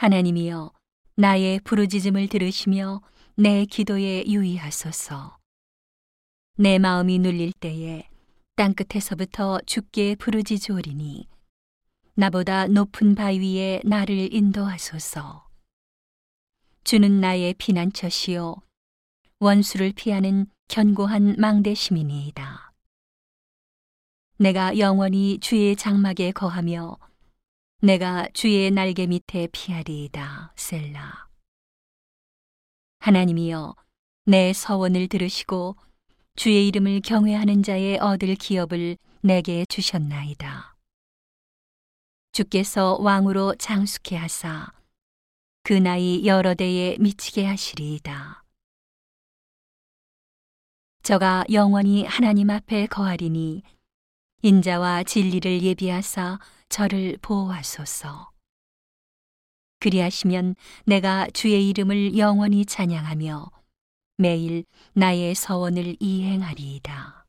하나님이여 나의 부르짖음을 들으시며 내 기도에 유의하소서. 내 마음이 눌릴 때에 땅 끝에서부터 주께 부르짖으오리니 나보다 높은 바위 위에 나를 인도하소서. 주는 나의 피난처시요 원수를 피하는 견고한 망대심이니이다. 내가 영원히 주의 장막에 거하며 내가 주의 날개 밑에 피하리이다. 셀라. 하나님이여 내 서원을 들으시고 주의 이름을 경외하는 자의 얻을 기업을 내게 주셨나이다. 주께서 왕으로 장숙해 하사 그 나이 여러 대에 미치게 하시리이다. 저가 영원히 하나님 앞에 거하리니 인자와 진리를 예비하사 저를 보호하소서. 그리하시면 내가 주의 이름을 영원히 찬양하며 매일 나의 서원을 이행하리이다.